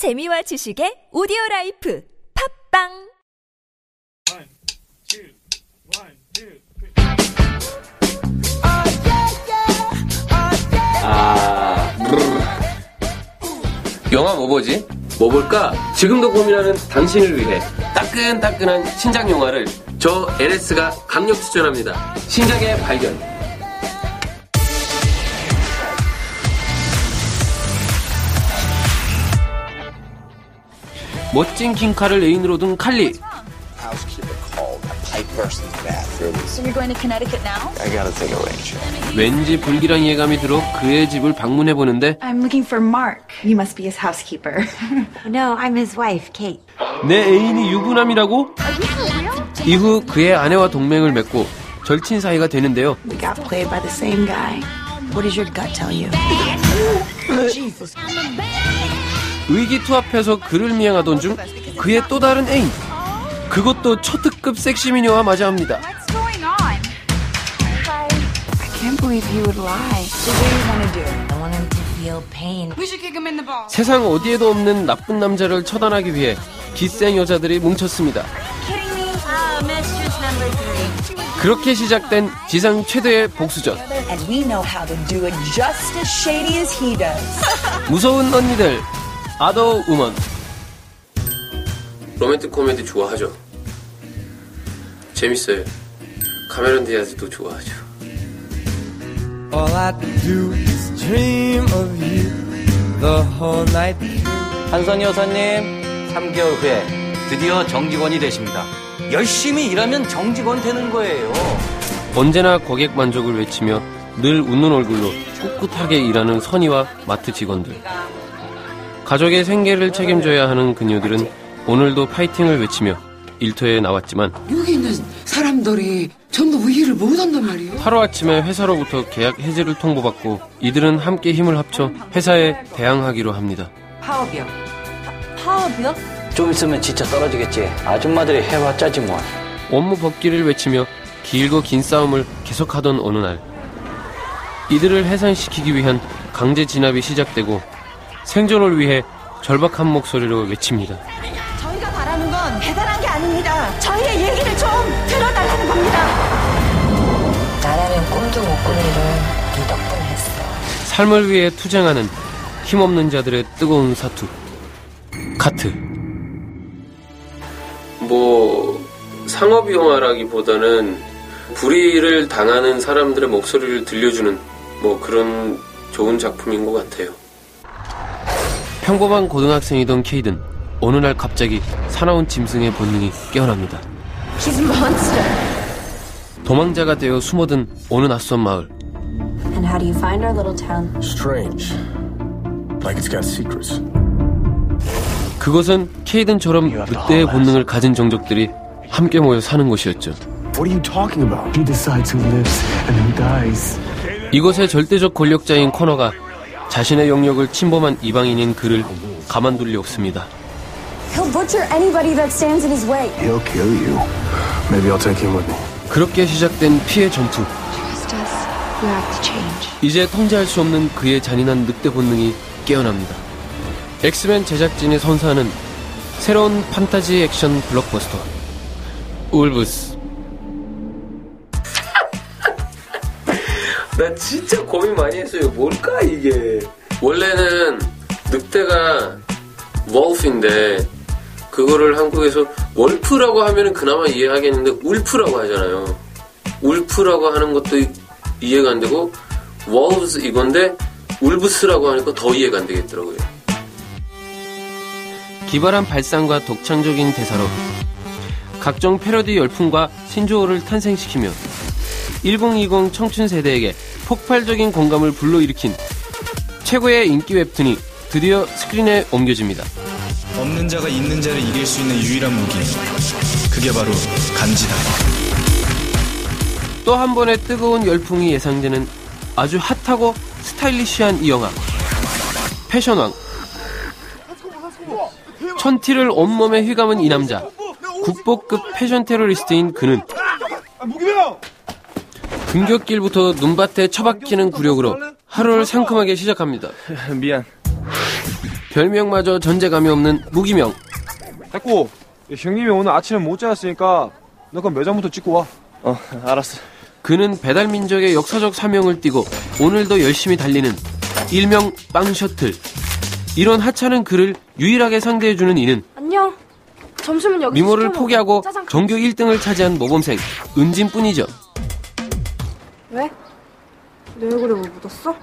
재미와 지식의 오디오 라이프 팟빵. 아. 영화 뭐 보지? 뭐 볼까? 지금도 고민하는 당신을 위해 따끈따끈한 신작 영화를 저 LS가 강력 추천합니다. 신작의 발견. 멋진 킹카를 애인으로 둔 칼리. 왠지 불길한 예감이 들어 그의 집을 방문해 보는데 I'm looking for Mark. You must be his housekeeper. No, I'm his wife, Kate. 내 애인이 유부남이라고? 이후 그의 아내와 동맹을 맺고 절친 사이가 되는데요. 의기투합해서 그를 미행하던 중 그의 또 다른 애인 그것도 초특급 섹시미녀와 맞이합니다 What's going on? I can't believe he would lie. So what do you want to do? I want him to feel pain. We should kick him in the balls. 세상 어디에도 없는 나쁜 남자를 처단하기 위해 기생 여자들이 뭉쳤습니다 Kidding me? Uh, mistress number three. 그렇게 시작된 지상 최대의 복수전 and we know how to do it just as shady as he does. 무서운 언니들 아더 우먼 로맨틱 코미디 좋아하죠 재밌어요 카메론 디아즈도 좋아하죠 All I do is dream of you the whole night through. 한선희 여사님, 3개월 후에 드디어 정직원이 되십니다. 열심히 일하면 정직원 되는 거예요. 언제나 고객 만족을 외치며 늘 웃는 얼굴로 꿋꿋하게 일하는 선의와 마트 직원들. 가족의 생계를 책임져야 하는 그녀들은 오늘도 파이팅을 외치며 일터에 나왔지만 여기 있는 사람들이 전부 일을 못한단 말이에요. 하루아침에 회사로부터 계약 해지를 통보받고 이들은 함께 힘을 합쳐 회사에 대항하기로 합니다. 파업이요. 파 업이요? 좀 있으면 진짜 떨어지겠지. 아줌마들이 해왔자지 뭐. 업무 벗기를 외치며 길고 긴 싸움을 계속하던 어느 날 이들을 해산시키기 위한 강제 진압이 시작되고 생존을 위해 절박한 목소리로 외칩니다. 저희가 바라는 건 대단한 게 아닙니다. 저희의 얘기를 좀 들어달라는 겁니다. 나라면 꿈도 못꾼 일을 네 덕분에 했어. 삶을 위해 투쟁하는 힘없는 자들의 뜨거운 사투. 카트. 뭐 상업 영화라기보다는 불의를 당하는 사람들의 목소리를 들려주는 뭐 그런 좋은 작품인 것 같아요. 평범한 고등학생이던 케이든 어느 날 갑자기 사나운 짐승의 본능이 깨어납니다. 도망자가 되어 숨어든 어느 낯선 마을. And how do you find our little town? Strange. Like it's got secrets. 그것은 케이든처럼 늑대의 본능을 가진 종족들이 함께 모여 사는 곳이었죠. What are you talking about? He decides who lives and who dies. 이곳의 절대적 권력자인 코너가 자신의 영역을 침범한 이방인인 그를 가만둘 리 없습니다. He'll butcher anybody that stands in his way. He'll kill you. Maybe I'll take him with me. 그렇게 시작된 피해 전투. Trust us. You have to change. 이제 통제할 수 없는 그의 잔인한 늑대 본능이 깨어납니다. 엑스맨 제작진이 선사하는 새로운 판타지 액션 블록버스터 Wolves 나 진짜 고민 많이 했어요. 뭘까 이게? 원래는 늑대가 wolf인데 그거를 한국에서 월프라고 하면은 그나마 이해하겠는데 울프라고 하잖아요. 울프라고 하는 것도 이- 이해가 안 되고 wolves 이건데 울브스라고 하니까 더 이해가 안 되겠더라고요. 기발한 발상과 독창적인 대사로 각종 패러디 열풍과 신조어를 탄생시키며 1020 청춘 세대에게 폭발적인 공감을 불러일으킨 최고의 인기 웹툰이 드디어 스크린에 옮겨집니다. 없는 자가 있는 자를 이길 수 있는 유일한 무기. 그게 바로 간지다. 또 한 번의 뜨거운 열풍이 예상되는 아주 핫하고 스타일리시한 이 영화 패션왕 천티를 온몸에 휘감은 이 남자 국보급 패션 테러리스트인 그는 등굣길부터 눈밭에 처박히는 굴욕으로 하루를 상큼하게 시작합니다. 미안. 별명마저 전제감이 없는 무기명. 됐고 형님이 오늘 아침에 못 자았으니까 너 그럼 매장부터 찍고 와. 어 알았어. 그는 배달민족의 역사적 사명을 띠고 오늘도 열심히 달리는 일명 빵 셔틀. 이런 하찮은 그를 유일하게 상대해주는 이는 안녕. 점심은 여기 미모를. 포기하고 짜장 전교 1등을 차지한 모범생 은진뿐이죠. 왜? 내 얼굴에 뭐 묻었어?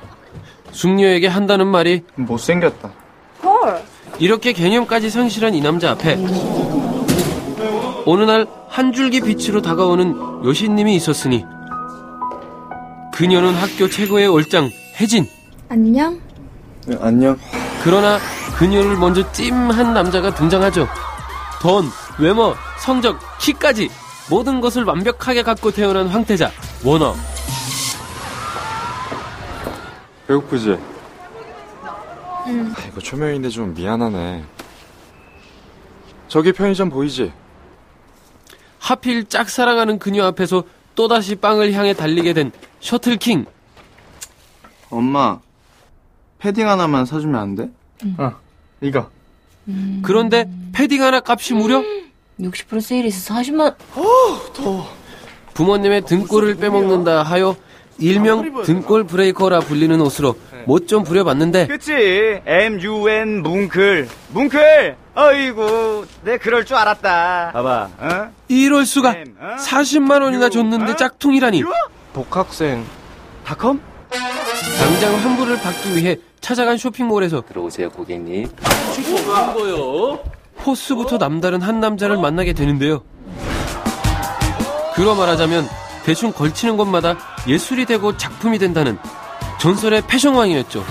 숙녀에게 한다는 말이 못생겼다. 헐. 이렇게 개념까지 상실한 이 남자 앞에 어느 날 한 줄기 빛으로 다가오는 여신님이 있었으니 그녀는 학교 최고의 얼짱 혜진. 안녕. 네, 안녕. 그러나 그녀를 먼저 찜한 남자가 등장하죠. 돈, 외모, 성적, 키까지 모든 것을 완벽하게 갖고 태어난 황태자 원어. 배고프지? 응. 아, 이거 초면인데 좀 미안하네. 저기 편의점 보이지? 하필 짝사랑하는 그녀 앞에서 또다시 빵을 향해 달리게 된 셔틀킹. 엄마, 패딩 하나만 사주면 안 돼? 어, 이거. 그런데 패딩 하나 값이 무려 60% 세일해서 40만. 어, 더워. 부모님의 등골을 빼먹는다 하여 일명 등골 브레이커라 불리는 옷으로 못 좀 부려봤는데 그치. MUN 뭉클. 뭉클! 어이구 내 그럴 줄 알았다. 봐봐. 어? 이럴 수가. 40만 원이나 줬는데 짝퉁이라니. 복학생. 닷컴? 당장 환불을 받기 위해 찾아간 쇼핑몰에서 들어오세요 고객님. 거요? 포스부터 남다른 한 남자를 만나게 되는데요. 그러 말하자면 대충 걸치는 것마다 예술이 되고 작품이 된다는 전설의 패션왕이었죠.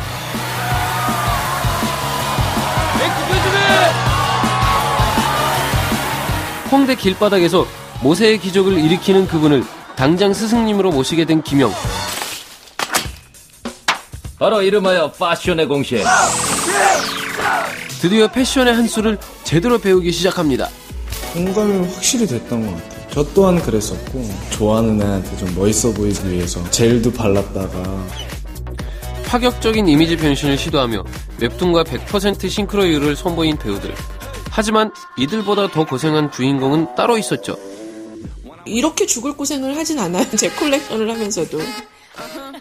홍대 길바닥에서 모세의 기적을 일으키는 그분을 당장 스승님으로 모시게 된 김영. 바로 이름하여 파션의 공신. 드디어 패션의 한 수를 제대로 배우기 시작합니다. 공감이 확실히 됐던 것 같아요. 저 또한 그랬었고 좋아하는 애한테 좀 멋있어 보이기 위해서 젤도 발랐다가 파격적인 이미지 변신을 시도하며 웹툰과 100% 싱크로율을 선보인 배우들. 하지만 이들보다 더 고생한 주인공은 따로 있었죠. 이렇게 죽을 고생을 하진 않아요. 제 콜렉션을 하면서도.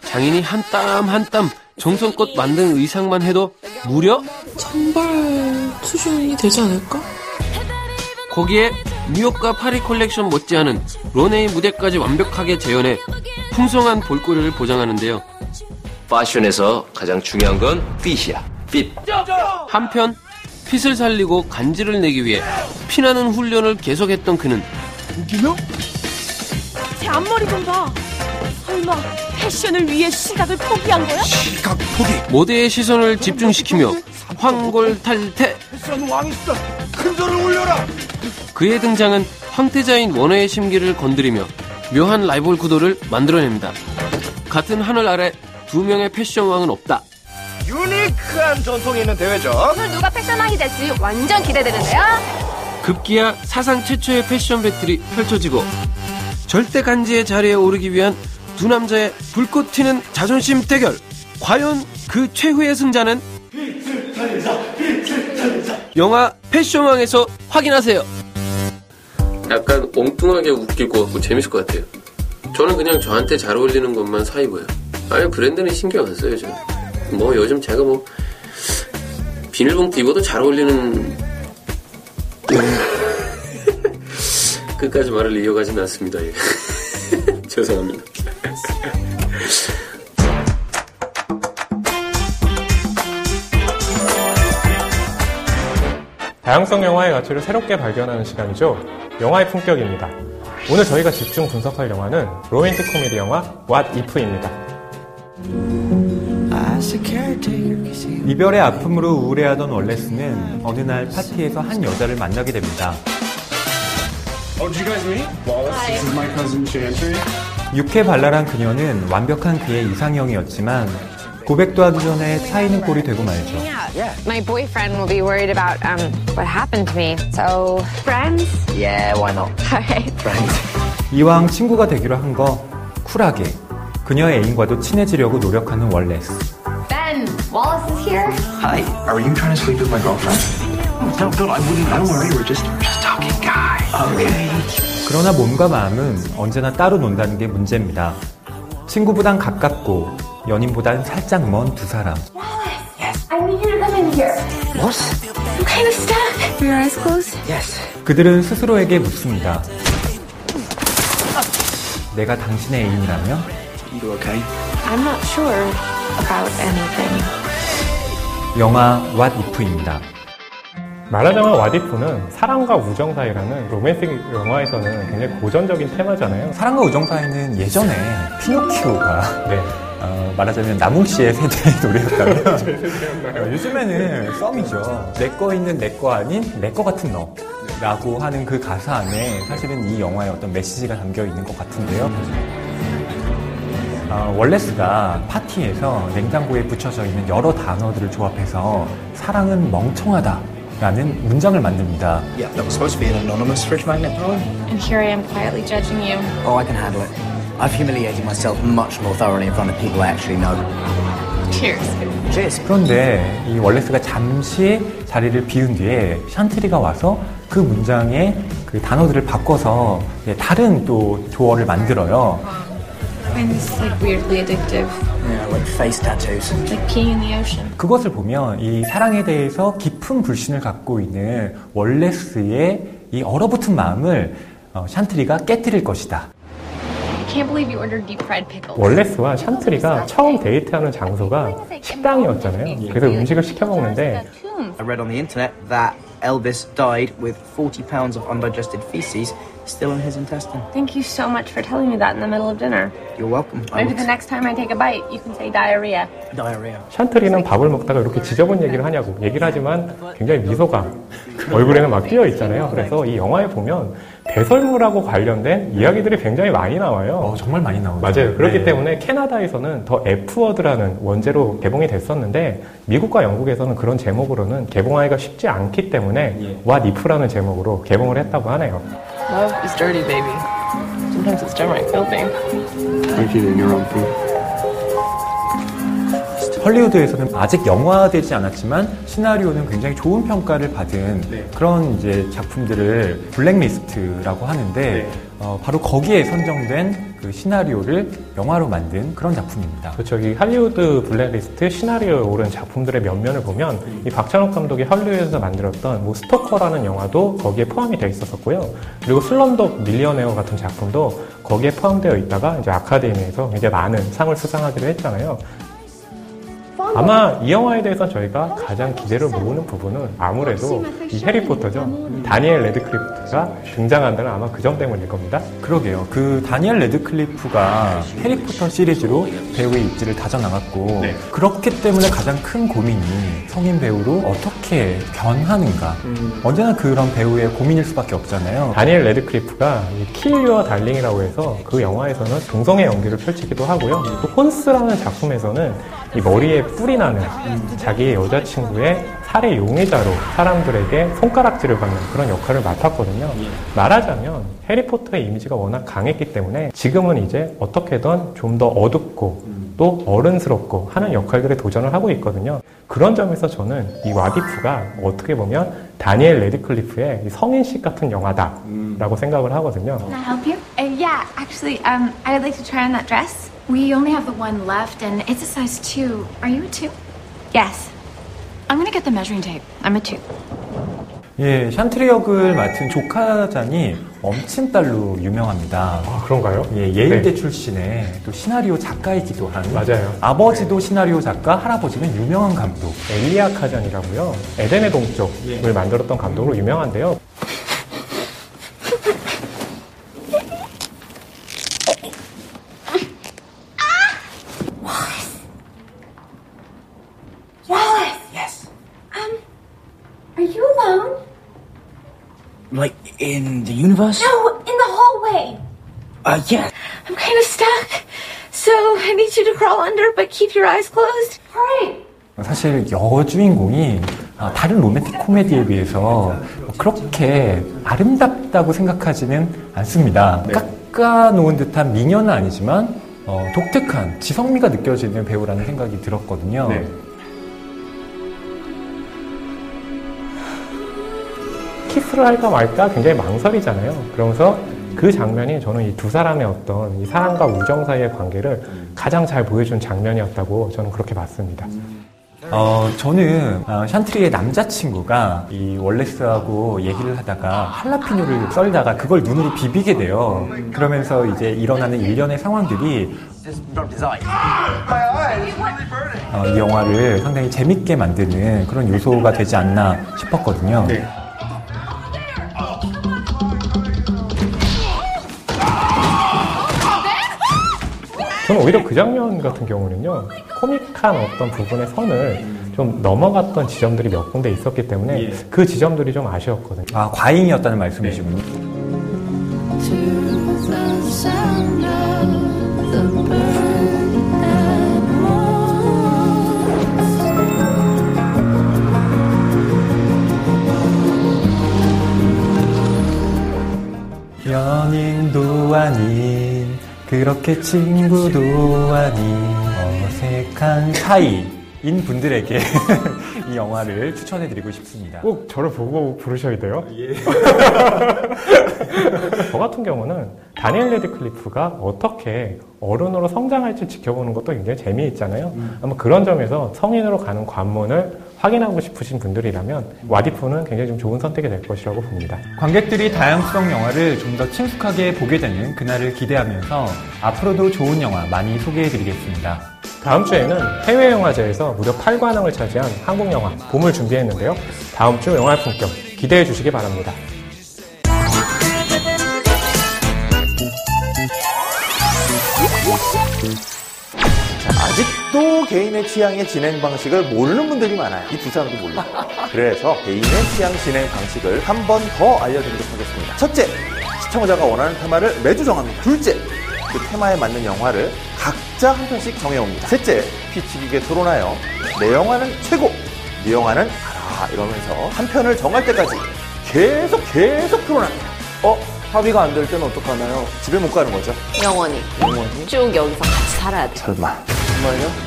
장인이 한 땀 한 땀 정성껏 만든 의상만 해도 무려 천 벌 수준이 되지 않을까? 거기에 뉴욕과 파리 컬렉션 못지않은 런웨이 무대까지 완벽하게 재현해 풍성한 볼거리를 보장하는데요. 패션에서 가장 중요한 건 핏이야. 핏. 한편 fit을 살리고 간지를 내기 위해 피나는 훈련을 계속했던 그는 무기명? 제 앞머리 좀 봐. 설마 패션을 위해 시각을 포기한 거야? 시각 포기 모대의 시선을 집중시키며 황골탈태 패션 왕이시다. 큰 소리를 올려라. 그의 등장은 황태자인 원어의 심기를 건드리며 묘한 라이벌 구도를 만들어냅니다. 같은 하늘 아래 두 명의 패션 왕은 없다. 유니크한 전통이 있는 대회죠 오늘 누가 패션왕이 될지 완전 기대되는데요. 급기야 사상 최초의 패션 배틀이 펼쳐지고 절대 간지의 자리에 오르기 위한 두 남자의 불꽃 튀는 자존심 대결. 과연 그 최후의 승자는 영화 패션왕에서 확인하세요. 약간 엉뚱하게 웃길 것 같고 재밌을 것 같아요. 저는 그냥 저한테 잘 어울리는 것만 사 입어요. 아니 브랜드는 신경 안 써요 저는. 뭐 요즘 제가 뭐 비닐봉투 입어도 잘 어울리는 끝까지 말을 이어가진 않습니다. 예. 죄송합니다. 다양성 영화의 가치를 새롭게 발견하는 시간이죠. 영화의 품격입니다. 오늘 저희가 집중 분석할 영화는 로맨틱 코미디 영화 What If입니다. 이별의 아픔으로 우울해하던 월레스는 어느 날 파티에서 한 여자를 만나게 됩니다. Oh, did you guys meet? Wallace, this is my cousin Chantry. 육해 발랄한 그녀는 완벽한 그의 이상형이었지만 고백도 하기 전에 차이는 꼴이 되고 말죠. Yeah. My boyfriend will be worried about um, what happened to me. So, friends? Yeah, why not? Alright. 이왕 친구가 되기로 한 거 쿨하게 그녀의 애인과도 친해지려고 노력하는 월레스. Ben, Wallace is here. Hi, are you trying to sleep with my girlfriend? No, Bill, I wouldn't. Don't worry, we're just just talking guy. Okay. 그러나 몸과 마음은 언제나 따로 논다는 게 문제입니다. 친구보단 가깝고 연인보단 살짝 먼 두 사람. I need you to come in here. What? I'm kind of stuck. Your eyes closed? Yes. 그들은 스스로에게 묻습니다. 내가 당신의 애인이라면? You okay? I'm not sure about anything. 영화 What If입니다. 말하자면 와디프는 사랑과 우정 사이라는 로맨틱 영화에서는 굉장히 고전적인 테마잖아요. 사랑과 우정 사이는 예전에 피노키오가 네. 어, 말하자면 남웅 씨의 세대의 노래였다면 어, 요즘에는 썸이죠. 내 거 있는 내 거 아닌 내 거 같은 너. 라고 하는 그 가사 안에 사실은 이 영화에 어떤 메시지가 담겨 있는 것 같은데요. 어, 월레스가 파티에서 냉장고에 붙여져 있는 여러 단어들을 조합해서 사랑은 멍청하다 라는 문장을 만듭니다. Yeah, that was supposed to be an anonymous fridge magnet. And here I am quietly judging you. Oh, I can handle it. I've humiliated myself much more thoroughly in front of people I actually know. Cheers. Cheers. 그런데 이 월레스가 잠시 자리를 비운 뒤에 샨트리가 와서 그 문장의 그 단어들을 바꿔서 다른 또 조어를 만들어요. Find this like weirdly addictive. Yeah, like face tattoos. Like peeing in the ocean. 그것을 보면 이 사랑에 대해서 깊은 불신을 갖고 있는 월레스의 이 얼어붙은 마음을 어, 샨트리가 깨뜨릴 것이다. I can't believe you ordered deep fried pickles. 월레스와 샨트리가 처음 데이트하는 장소가 식당이었잖아요. 그래서 음식을 시켜 먹는데 I read on the internet that Elvis died with 40 pounds of undigested feces still in his intestine. Thank you so much for telling me that in the middle of dinner. You're welcome. Maybe the next time I take a bite, you can say diarrhea. Diarrhea. 샨트리는 밥을 먹다가 이렇게 지저분 얘기를 하냐고 얘기를 하지만 굉장히 미소가 얼굴에는 막 띄어 있잖아요. 그래서 이 영화에 보면 배설물하고 관련된 이야기들이 굉장히 많이 나와요. 정말 많이 나오죠. 맞아요. 그렇기 네. 때문에 캐나다에서는 더 F워드라는 원제로 개봉이 됐었는데 미국과 영국에서는 그런 제목으로는 개봉하기가 쉽지 않기 때문에 What If라는 제목으로 개봉을 했다고 하네요. Love is dirty, baby. Sometimes it's downright filthy. Like eating your own food. 헐리우드에서는 아직 영화되지 않았지만 시나리오는 굉장히 좋은 평가를 받은 그런 이제 작품들을 블랙리스트라고 하는데 어, 바로 거기에 선정된 그 시나리오를 영화로 만든 그런 작품입니다. 그렇죠. 이 할리우드 블랙리스트 시나리오에 오른 작품들의 면면을 보면 이 박찬욱 감독이 할리우드에서 만들었던 뭐 스토커라는 영화도 거기에 포함이 되어 있었었고요. 그리고 슬럼독 밀리어네어 같은 작품도 거기에 포함되어 있다가 이제 아카데미에서 굉장히 많은 상을 수상하기로 했잖아요. 아마 이 영화에 대해서 저희가 가장 기대를 모으는 부분은 아무래도 이 해리포터죠. 다니엘 레드클리프가 등장한다는 아마 그 점 때문일 겁니다. 그러게요. 그 다니엘 레드클리프가 해리포터 시리즈로 배우의 입지를 다져나갔고 그렇기 때문에 가장 큰 고민이 성인 배우로 어떻게 변하는가. 언제나 그런 배우의 고민일 수밖에 없잖아요. 다니엘 레드클리프가 Kill Your Darling이라고 해서 그 영화에서는 동성애 연기를 펼치기도 하고요. 또 Horns라는 작품에서는 이 머리에 뿔이 나는 자기의 여자친구의 살해 용의자로 사람들에게 손가락질을 받는 그런 역할을 맡았거든요. 말하자면 해리포터의 이미지가 워낙 강했기 때문에 지금은 이제 어떻게든 좀 더 어둡고 또 어른스럽고 하는 역할들에 도전을 하고 있거든요. 그런 점에서 저는 이 What If가 어떻게 보면 다니엘 레드클리프의 이 성인식 같은 영화다라고 생각을 하거든요. Can I help you? Uh, yeah, actually, um, I would like to try on that dress. We only have the one left, and it's a size two. Are you a two? Yes. I'm gonna get the measuring tape. I'm a two. 예, 샨트리 역을 맡은 조 카잔이 엄친딸로 유명합니다. 아, 그런가요? 예, 예일대 네. 출신의 또 시나리오 작가이기도 한. 맞아요. 아버지도 시나리오 작가, 할아버지는 유명한 감독. 엘리아 카잔이라고요. 에덴의 동쪽을 만들었던 감독으로 유명한데요. Wallace! Yes. Um, are you alone? Like in the universe? No, in the hallway. Uh, yeah. I'm kind of stuck. So I need you to crawl under, but keep your eyes closed. Hurry! 사실 여주인공이 아, 다른 로맨틱 코미디에 비해서 그렇게 아름답다고 생각하지는 않습니다. 깎아놓은 듯한 미녀는 아니지만 어, 독특한 지성미가 느껴지는 배우라는 생각이 들었거든요. 키스를 할까 말까 굉장히 망설이잖아요. 그러면서 그 장면이 저는 이 두 사람의 어떤 이 사랑과 우정 사이의 관계를 가장 잘 보여준 장면이었다고 저는 그렇게 봤습니다. 어, 저는 어, 샨트리의 남자친구가 이 월레스하고 얘기를 하다가 할라피뇨를 썰다가 그걸 눈으로 비비게 돼요. 그러면서 이제 일어나는 일련의 상황들이 어, 이 영화를 상당히 재밌게 만드는 그런 요소가 되지 않나 싶었거든요. 저는 오히려 그 장면 같은 경우는요, 코믹한 어떤 부분의 선을 좀 넘어갔던 지점들이 몇 군데 있었기 때문에 그 지점들이 좀 아쉬웠거든요. 아, 과잉이었다는 말씀이시군요. 연인도 아닌 그렇게 친구도 아닌 어색한 사이인 분들에게 이 영화를 추천해드리고 싶습니다. 꼭 저를 보고 부르셔야 돼요? 저 같은 경우는 다니엘 레드클리프가 어떻게 어른으로 성장할지 지켜보는 것도 굉장히 재미있잖아요. 아마 그런 점에서 성인으로 가는 관문을 확인하고 싶으신 분들이라면 와디프는 굉장히 좀 좋은 선택이 될 것이라고 봅니다. 관객들이 다양성 영화를 좀 더 친숙하게 보게 되는 그날을 기대하면서 앞으로도 좋은 영화 많이 소개해드리겠습니다. 다음 주에는 해외 영화제에서 무려 8관왕을 차지한 한국 영화 봄을 준비했는데요. 다음 주 영화 품격 기대해 주시기 바랍니다. 아직도 개인의 취향의 진행 방식을 모르는 분들이 많아요. 이 두 사람도 몰라. 그래서 개인의 취향 진행 방식을 한 번 더 알려드리도록 하겠습니다. 첫째, 시청자가 원하는 테마를 매주 정합니다. 둘째, 그 테마에 맞는 영화를 각자 한 편씩 정해옵니다. 셋째, 피치기게 토론하여 내 영화는 최고, 네 영화는 알아 이러면서 한 편을 정할 때까지 계속 계속 토론합니다. 어? 합의가 안 될 때는 어떡하나요? 집에 못 가는 거죠? 영원히. 영원히? 쭉 여기서 같이 살아야 돼. 설마. 정말요?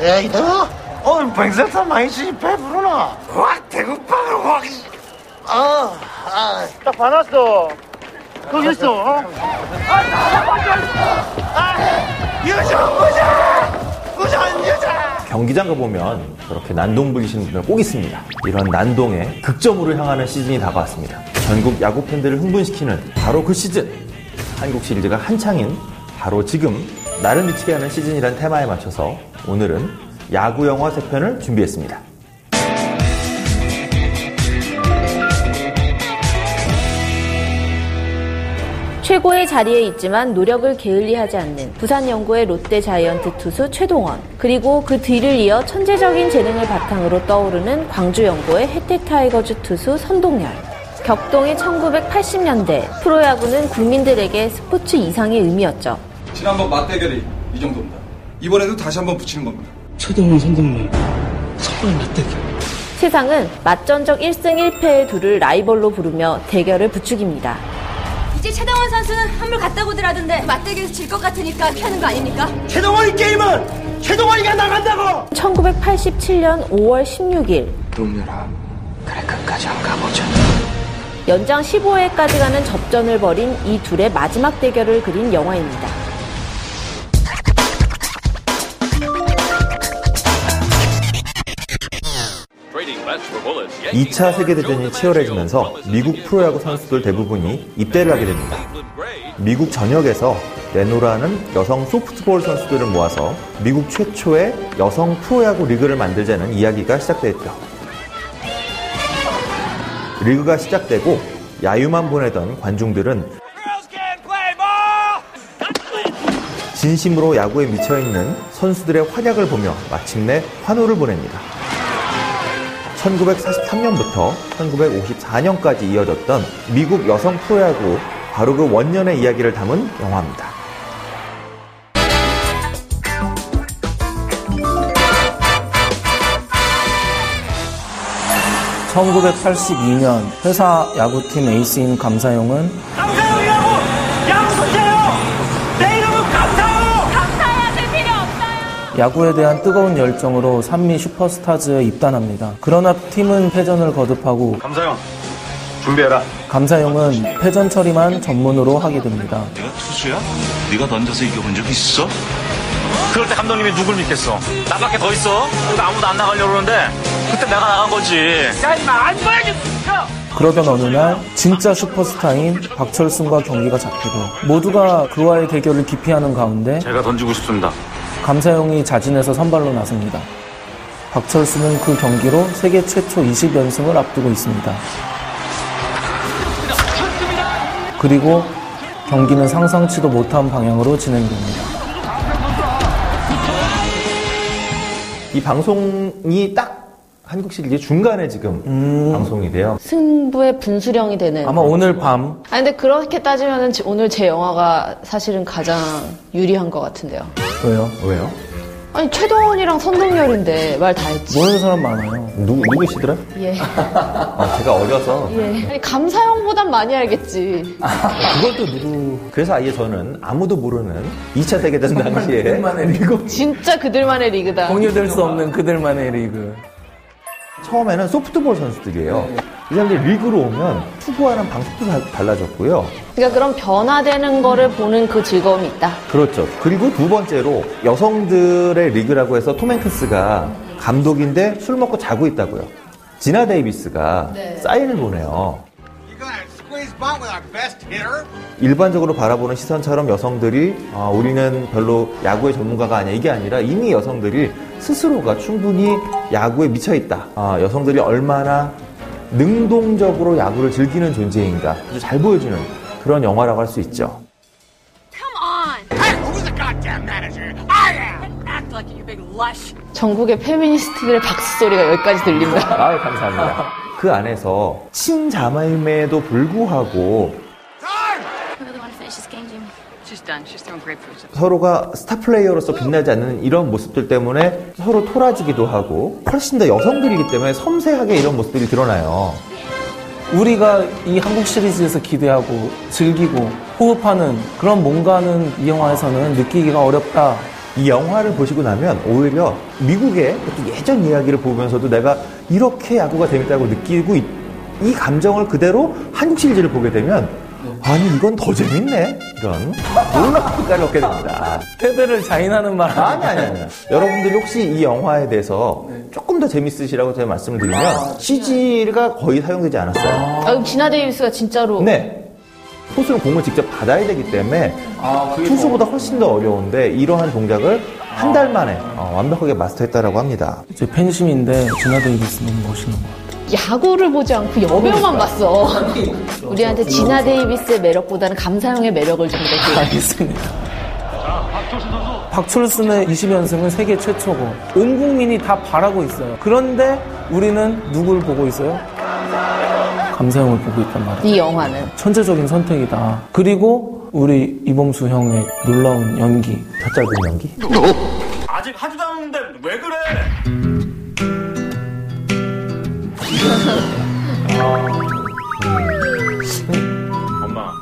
에이 너 오늘 백설탕 많이 시 배부르나? 와 대구빵을 확 아, 아. 딱 받았어 거기 있어 어? 아, 아, 여자 보자 보자 경기장 가보면 그렇게 난동 부리시는 분들 꼭 있습니다. 이런 난동에 극점으로 향하는 시즌이 다가왔습니다. 전국 야구 팬들을 흥분시키는 바로 그 시즌. 한국 시리즈가 한창인 바로 지금 나를 미치게 하는 시즌이란 테마에 맞춰서 오늘은 야구 영화 세 편을 준비했습니다. 최고의 자리에 있지만 노력을 게을리하지 않는 부산 연고의 롯데 자이언트 투수 최동원 그리고 그 뒤를 이어 천재적인 재능을 바탕으로 떠오르는 광주 연고의 해태 타이거즈 투수 선동열 격동의 1980년대 프로야구는 국민들에게 스포츠 이상의 의미였죠. 지난번 맞대결이 이 정도입니다. 이번에도 다시 한번 붙이는 겁니다. 최동원 선동님 서울 맞대결 세상은 맞전적 1승 1패의 둘을 라이벌로 부르며 대결을 부추깁니다. 이제 최동원 선수는 한물 갔다 오더라던데 맞대결에서 질 것 같으니까 피하는 거 아닙니까? 최동원 이 게임은 최동원이가 나간다고 1987년 5월 16일 동렬아 그래 끝까지 한 가보자 연장 15회까지 가는 접전을 벌인 이 둘의 마지막 대결을 그린 영화입니다. 2차 세계대전이 치열해지면서 미국 프로야구 선수들 대부분이 입대를 하게 됩니다. 미국 전역에서 레노라는 여성 소프트볼 선수들을 모아서 미국 최초의 여성 프로야구 리그를 만들자는 이야기가 시작됐죠. 리그가 시작되고 야유만 보내던 관중들은 진심으로 야구에 미쳐있는 선수들의 활약을 보며 마침내 환호를 보냅니다. 1943년부터 1954년까지 이어졌던 미국 여성 프로야구 바로 그 원년의 이야기를 담은 영화입니다. (1982년) 회사 야구팀 에이스인 감사용은 야구에 대한 뜨거운 열정으로 산미 슈퍼스타즈에 입단합니다. 그러나 팀은 패전을 거듭하고 감사형 준비해라. 감사용은 패전 처리만 전문으로 하게 됩니다. 내가 투수야? 네가 던져서 이겨본 적 있어? 그럴 때 감독님이 누굴 믿겠어? 나밖에 더 있어? 아무도 안 나가려고 그러는데 그때 내가 나간 거지. 야 임마 안 보여줘. 그러던 어느 날 진짜 슈퍼스타인 박철순과 경기가 잡히고 모두가 그와의 대결을 기피하는 가운데 제가 던지고 싶습니다. 감사용이 자진해서 선발로 나섭니다. 박철수는 그 경기로 세계 최초 20연승을 앞두고 있습니다. 그리고 경기는 상상치도 못한 방향으로 진행됩니다. 이 방송이 딱 한국 시리즈 중간에 지금 방송이 돼요. 승부의 분수령이 되는. 아마 오늘 밤아 근데 그렇게 따지면은 지- 오늘 제 영화가 사실은 가장 유리한 것 같은데요. 왜요? 왜요? 아니 최동원이랑 선동열인데 말 다 했지. 모르는 사람 많아요. 누구 누구시더라? 예. 아, 제가 어려서 예. 아니 감사형보단 많이 알겠지. 그것도 누구? 그래서 아예 저는 아무도 모르는 2차 세계대전 당시에 그들만의 리그. 진짜 그들만의 리그다. 공유될 수 없는 그들만의 리그. 처음에는 소프트볼 선수들이에요. 이 사람들이 리그로 오면 투구하는 방식도 다 달라졌고요. 그러니까 그런 변화되는 거를 보는 그 즐거움이 있다. 그렇죠. 그리고 두 번째로 여성들의 리그라고 해서 톰 행크스가 감독인데 술 먹고 자고 있다고요. 지나 데이비스가 사인을 보내요. 일반적으로 바라보는 시선처럼 여성들이 아, 우리는 별로 야구의 전문가가 아니야 이게 아니라 이미 여성들이 스스로가 충분히 야구에 미쳐 있다. 아, 여성들이 얼마나 능동적으로 야구를 즐기는 존재인가 아주 잘 보여주는 그런 영화라고 할 수 있죠. Act like you big lush. 전국의 페미니스트들의 박수 소리가 여기까지 들린다. 아 감사합니다. 그 안에서 친자매임에도 불구하고. 서로가 스타 플레이어로서 빛나지 않는 이런 모습들 때문에 서로 토라지기도 하고 훨씬 더 여성들이기 때문에 섬세하게 이런 모습들이 드러나요. 우리가 이 한국 시리즈에서 기대하고 즐기고 호흡하는 그런 뭔가는 이 영화에서는 느끼기가 어렵다. 이 영화를 보시고 나면 오히려 미국의 예전 이야기를 보면서도 내가 이렇게 야구가 재밌다고 느끼고 있- 이 감정을 그대로 한국 시리즈를 보게 되면 아니 이건 더 재밌네 이런 놀라운 평가를 얻게 됩니다. 패배를 자인하는 말 아니 아니 아니. 여러분들 혹시 이 영화에 대해서 조금 더 재밌으시라고 제가 말씀을 드리면 CG가 거의 사용되지 않았어요. 아, 그럼 지나 데이비스가 진짜로. 네. 포수는 공을 직접 받아야 되기 때문에 투수보다 훨씬 더 어려운데 이러한 동작을 한 달 만에 어, 완벽하게 마스터했다라고 합니다. 제 팬심인데 지나 데이비스 너무 멋있는 것 같아요. 야구를 보지 않고 여배우만 봤어. 우리한테 지나 데이비스의 매력보다는 감사형의 매력을 좀 더. 알겠습니다. 박철순의 20연승은 세계 최초고 온 국민이 다 바라고 있어요. 그런데 우리는 누굴 보고 있어요? 감사형을 보고 있단 말이에요. 이 영화는. 천재적인 선택이다. 그리고 우리 이범수 형의 놀라운 연기. 더 짧은 연기? 아직 하지도 않았는데 왜 그래? 엄마.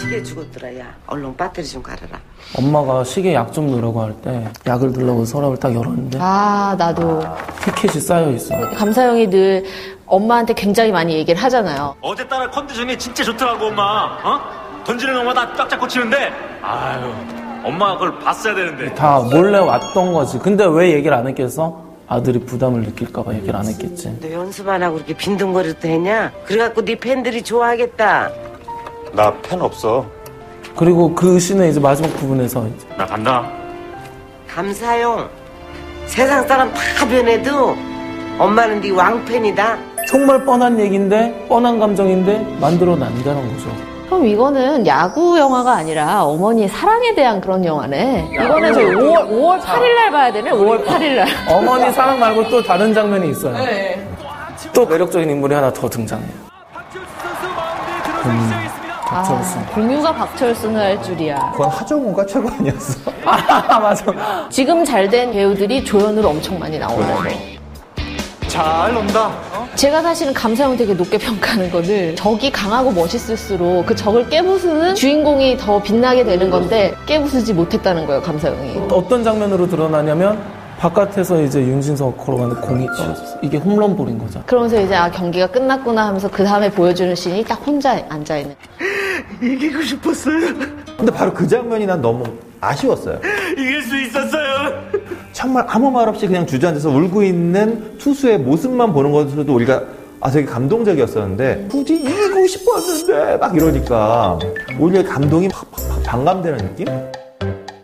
시계 죽었더라 야 얼른 배터리 좀 갈아라 엄마가 시계 약 좀 넣으라고 할 때 약을 넣으려고 서랍을 딱 열었는데 아, 나도. 티켓이 쌓여 있어. 감사형이 늘 엄마한테 굉장히 많이 얘기를 하잖아요. 어제 딸 컨디션이 진짜 좋더라고 엄마. 어? 던지는 것마다 쫙쫙 꽂히는데 아유 엄마가 그걸 봤어야 되는데. 다 몰래 왔던 거지. 근데 왜 얘기를 안 했겠어? 아들이 부담을 느낄까봐 얘기를 안 했겠지. 너 연습 안 하고 그렇게 빈둥거리도 했냐? 그래갖고 네 팬들이 좋아하겠다 나 팬 없어. 그리고 그 씬의 이제 마지막 부분에서 이제 나 간다. 감사용 세상 사람 다 변해도 엄마는 네 왕팬이다 정말 뻔한 얘기인데 뻔한 감정인데 만들어 난다는 거죠. 그럼 이거는 야구 영화가 아니라 어머니의 사랑에 대한 그런 영화네. 이거는 저희 5월, 5월 8일 날 봐야 되네, 5월 8일 날. 어머니 사랑 말고 또 다른 장면이 있어요. 네. 또 매력적인 인물이 하나 더 등장해요. 음, 박철순. 아, 공유가 박철순을 할 줄이야. 그건 하정우가 최고 아니었어? 아, 맞아. 지금 잘 된 배우들이 조연으로 엄청 많이 나오는 거. 잘 논다. 제가 사실은 감사형 되게 높게 평가하는 거는 적이 강하고 멋있을수록 그 적을 깨부수는 주인공이 더 빛나게 되는 건데 깨부수지 못했다는 거예요 감사형이. 어떤 장면으로 드러나냐면 바깥에서 이제 윤진석 걸어가는 공이 떨어졌어. 이게 홈런볼인 거죠. 그러면서 이제 아 경기가 끝났구나 하면서 그 다음에 보여주는 씬이 딱 혼자 앉아 있는. 이기고 싶었어요. 근데 바로 그 장면이 난 너무 아쉬웠어요. 이길 수 있었어요. 정말 아무 말 없이 그냥 주저앉아서 울고 있는 투수의 모습만 보는 것으로도 우리가 아 되게 감동적이었었는데 굳이 이기고 싶었는데 막 이러니까 오히려 감동이 팍, 팍, 팍 반감되는 느낌?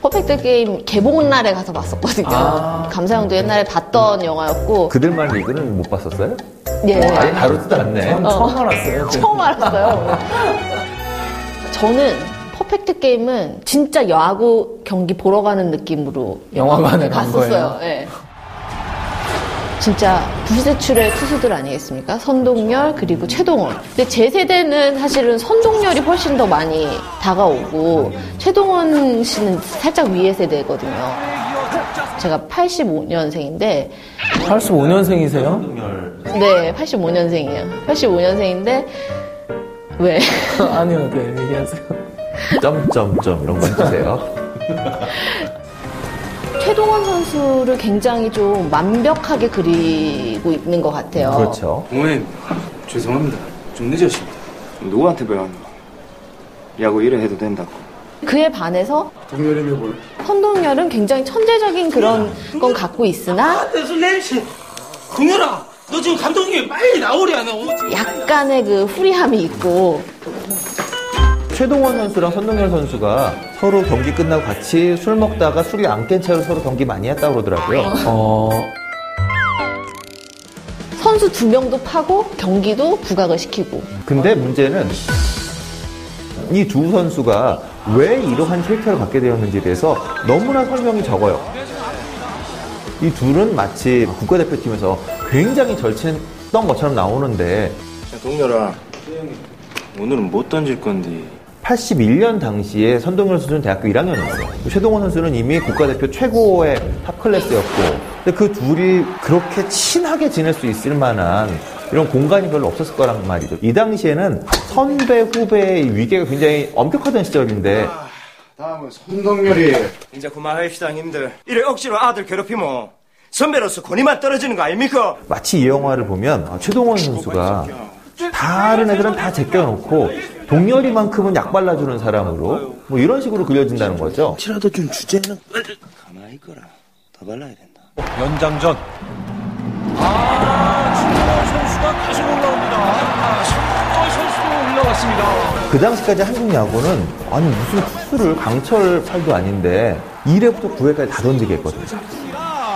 퍼펙트 게임 개봉 날에 가서 봤었거든요. 아. 감사형도 옛날에 봤던 영화였고. 그들만 리그는 못 봤었어요? 예. 아예 다루지도 않네. 어. 처음 알았어요. 저는 퍼펙트 게임은 진짜 야구 경기 보러 가는 느낌으로 영화관에 간 갔었어요. 예. 진짜 부세출의 투수들 아니겠습니까? 선동열 그리고 최동원. 근데 제 세대는 사실은 선동열이 훨씬 더 많이 다가오고 최동원 씨는 살짝 위의 세대거든요. 제가 85년생인데 85년생이세요? 네, 85년생이에요. 85년생인데 왜? 아니요, 네, 얘기하세요. 점점점 이런 거 해주세요. 최동원 선수를 굉장히 좀 완벽하게 그리고 있는 것 같아요. 그렇죠. 어머님 죄송합니다 좀 늦었습니다 누구한테 배웠노? 야구 이래 해도 된다고 그에 반해서 동열이면 뭘? 선동열은 굉장히 천재적인 그런 건 갖고 있으나 무슨 냄새. 동열아, 너 지금 감독님 빨리 나오랴 너. 약간의 그 후리함이 있고 최동원 선수랑 선동열 선수가 서로 경기 끝나고 같이 술 먹다가 술이 안 깬 채로 서로 경기 많이 했다고 그러더라고요. 어, 선수 두 명도 파고 경기도 부각을 시키고 근데 문제는 이 두 선수가 왜 이러한 캐릭터를 갖게 되었는지에 대해서 너무나 설명이 적어요. 이 둘은 마치 국가대표팀에서 굉장히 절친했던 것처럼 나오는데 야, 동열아 오늘은 못 던질 건데 81년 당시에 선동열 선수는 대학교 1학년이었어요. 최동원 선수는 이미 국가대표 최고의 top class였고, 근데 그 둘이 그렇게 친하게 지낼 수 있을 만한 이런 공간이 별로 없었을 거란 말이죠. 이 당시에는 선배 후배의 위계가 굉장히 엄격하던 시절인데 다음은 손동열이 이제 그만합시다 님들 이래 억지로 아들 괴롭히면 선배로서 권위만 떨어지는 거 아닙니까? 마치 이 영화를 보면 아, 최동원 선수가 다른 애들은 다 제껴놓고 동열이만큼은 약 발라주는 사람으로 뭐 이런 식으로 그려진다는 거죠. 혹시라도 좀 주제는 가만히 있거라. 더 발라야 된다. 연장전. 아, 진짜 선수가 계속 올라옵니다. 아, 선동열 선수도 올라왔습니다. 그 당시까지 한국 야구는 아니 무슨 투수를 강철 팔도 아닌데 1회부터 9회까지 다 던지게 했거든요.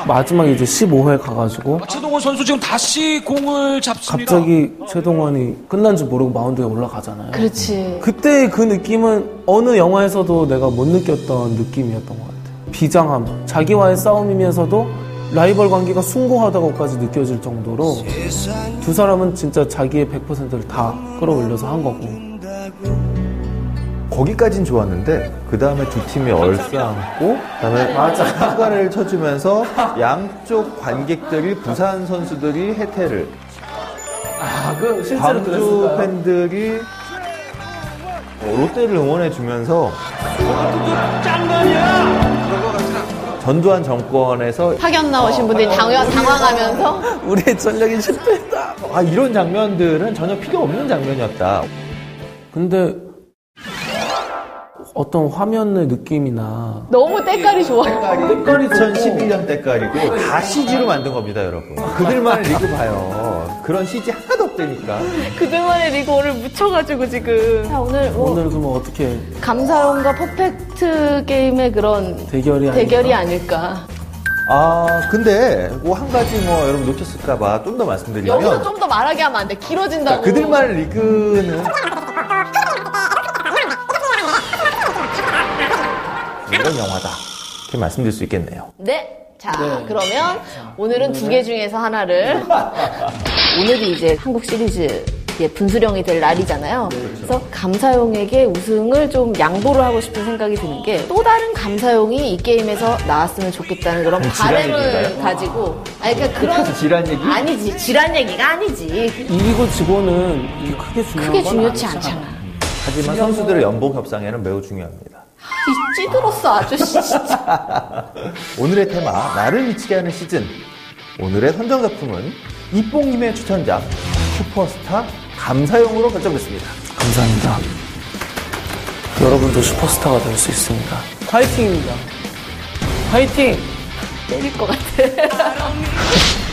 마지막에 이제 15회 가가지고 최동원 선수 지금 다시 공을 잡습니다. 갑자기 최동원이 끝난 줄 모르고 마운드에 올라가잖아요. 그렇지. 그때 그 느낌은 어느 영화에서도 내가 못 느꼈던 느낌이었던 것 같아요. 비장함, 자기와의 싸움이면서도 라이벌 관계가 숭고하다고까지 느껴질 정도로 두 사람은 진짜 자기의 100%를 다 끌어올려서 한 거고. 거기까진 좋았는데 그 다음에 두 팀이 얼싸안고 그다음에 휴가를 쳐주면서 양쪽 관객들이 부산 선수들이 해태를 아, 그 실제로 광주 그랬을까요? 팬들이 롯데를 응원해 주면서 전두환 정권에서 파견 나오신 분들이 당황, 당황하면서 우리의 전략이 실패했다. 아 이런 장면들은 전혀 필요 없는 장면이었다. 근데 어떤 화면의 느낌이나 너무 때깔이 좋아. 때깔이 2011년 때깔이고 다 CG로 만든 겁니다, 여러분. 그들만의 리그 봐요. 그런 CG 하나도 없다니까. 그들만의 리그 오늘 묻혀가지고 지금. 자, 오늘 뭐 오늘 그러면 어떻게 감사용과 퍼펙트 게임의 그런 대결이 아닐까? 대결이 아닐까. 아 근데 뭐 한 가지 뭐 여러분 놓쳤을까봐 좀 더 말씀드리면 여기서 좀 더 말하게 하면 안 돼. 길어진다고. 자, 그들만의 리그는 이런 영화다. 이렇게 말씀드릴 수 있겠네요. 네. 자, 네. 그러면 오늘은 두 개 중에서 하나를 오늘이 이제 한국 시리즈 분수령이 될 날이잖아요. 그래서 감사용에게 우승을 좀 양보를 하고 싶은 생각이 드는 게 또 다른 감사용이 이 게임에서 나왔으면 좋겠다는 그런 얘기인가요? 가지고 아니 그러니까 그런 지란 얘기? 아니지 지란 얘기가 아니지 이기고 지고는 이게 크게 중요한 크게 건 중요치. 않잖아. 하지만 선수들의 연봉 협상에는 매우 중요합니다. 이 찌들었어 아저씨 진짜. 오늘의 테마 나를 미치게 하는 시즌 오늘의 선정 작품은 이뽕님의 추천작 슈퍼스타 감사용으로 결정됐습니다. 감사합니다. 여러분도 슈퍼스타가 될 수 있습니다. 화이팅입니다. 화이팅! 때릴 것 같아.